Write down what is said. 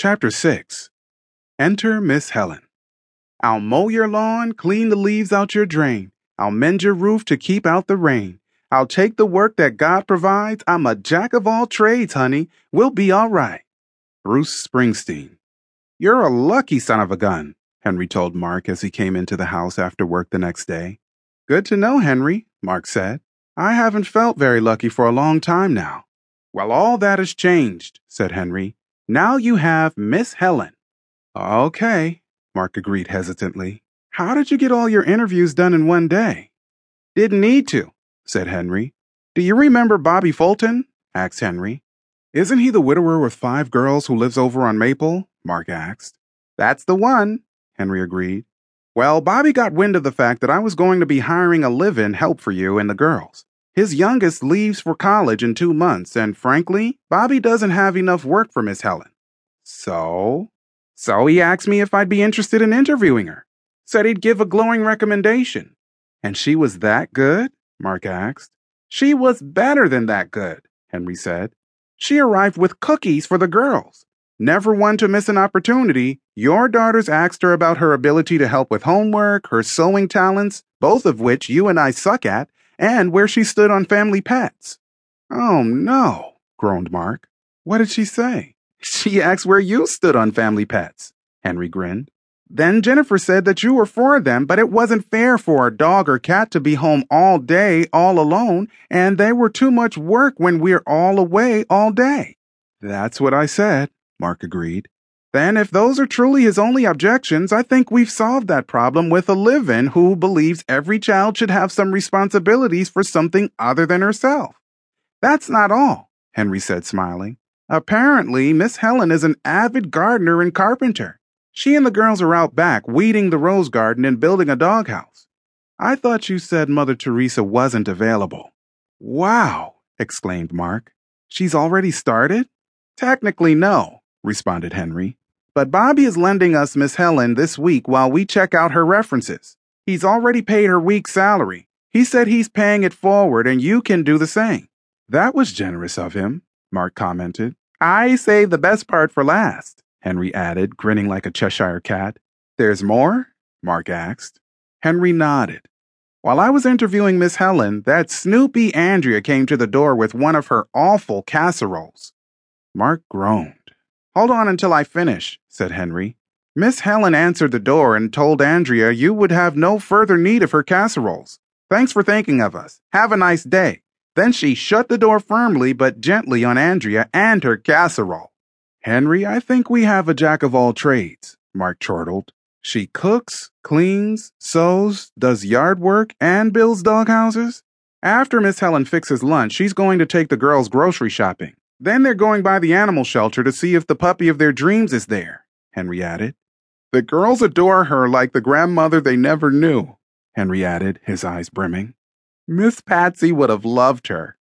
Chapter 6 Enter Miss Helen. I'll mow your lawn, clean the leaves out your drain. I'll mend your roof to keep out the rain. I'll take the work that God provides. I'm a jack of all trades, honey. We'll be all right. Bruce Springsteen. You're a lucky son of a gun, Henry told Mark as he came into the house after work the next day. Good to know, Henry, Mark said. I haven't felt very lucky for a long time now. Well, all that has changed, said Henry. Now you have Miss Helen. Okay, Mark agreed hesitantly. How did you get all your interviews done in one day? Didn't need to, said Henry. Do you remember Bobby Fulton? asked Henry. Isn't he the widower with five girls who lives over on Maple? Mark asked. That's the one, Henry agreed. Well, Bobby got wind of the fact that I was going to be hiring a live in help for you and the girls. His youngest leaves for college in two months, and frankly, Bobby doesn't have enough work for Miss Helen. So? So he asked me if I'd be interested in interviewing her. Said he'd give a glowing recommendation. And she was that good? Mark asked. She was better than that good, Henry said. She arrived with cookies for the girls. Never one to miss an opportunity, your daughters asked her about her ability to help with homework, her sewing talents, both of which you and I suck at, and where she stood on family pets. Oh no, groaned Mark. What did she say? She asked where you stood on family pets. Henry grinned. Then Jennifer said that you were for them, but it wasn't fair for a dog or cat to be home all day, all alone, and they were too much work when we're all away all day. That's what I said, Mark agreed. Then, if those are truly his only objections, I think we've solved that problem with a live in who believes every child should have some responsibilities for something other than herself. That's not all, Henry said, smiling. Apparently, Miss Helen is an avid gardener and carpenter. She and the girls are out back weeding the rose garden and building a doghouse. I thought you said Mother Teresa wasn't available. Wow, exclaimed Mark. She's already started? Technically, no, responded Henry. But Bobby is lending us Miss Helen this week while we check out her references. He's already paid her week's salary. He said he's paying it forward and you can do the same. That was generous of him, Mark commented. I saved the best part for last, Henry added, grinning like a Cheshire cat. There's more? Mark asked. Henry nodded. While I was interviewing Miss Helen, that Snoopy Andrea came to the door with one of her awful casseroles. Mark groaned. Hold on until I finish, said Henry. Miss Helen answered the door and told Andrea you would have no further need of her casseroles. Thanks for thinking of us. Have a nice day. Then she shut the door firmly but gently on Andrea and her casserole. Henry, I think we have a jack of all trades, Mark chortled. She cooks, cleans, sews, does yard work, and builds doghouses. After Miss Helen fixes lunch, she's going to take the girls grocery shopping. Then they're going by the animal shelter to see if the puppy of their dreams is there, Henry added. The girls adore her like the grandmother they never knew, Henry added, his eyes brimming. Miss Patsy would have loved her,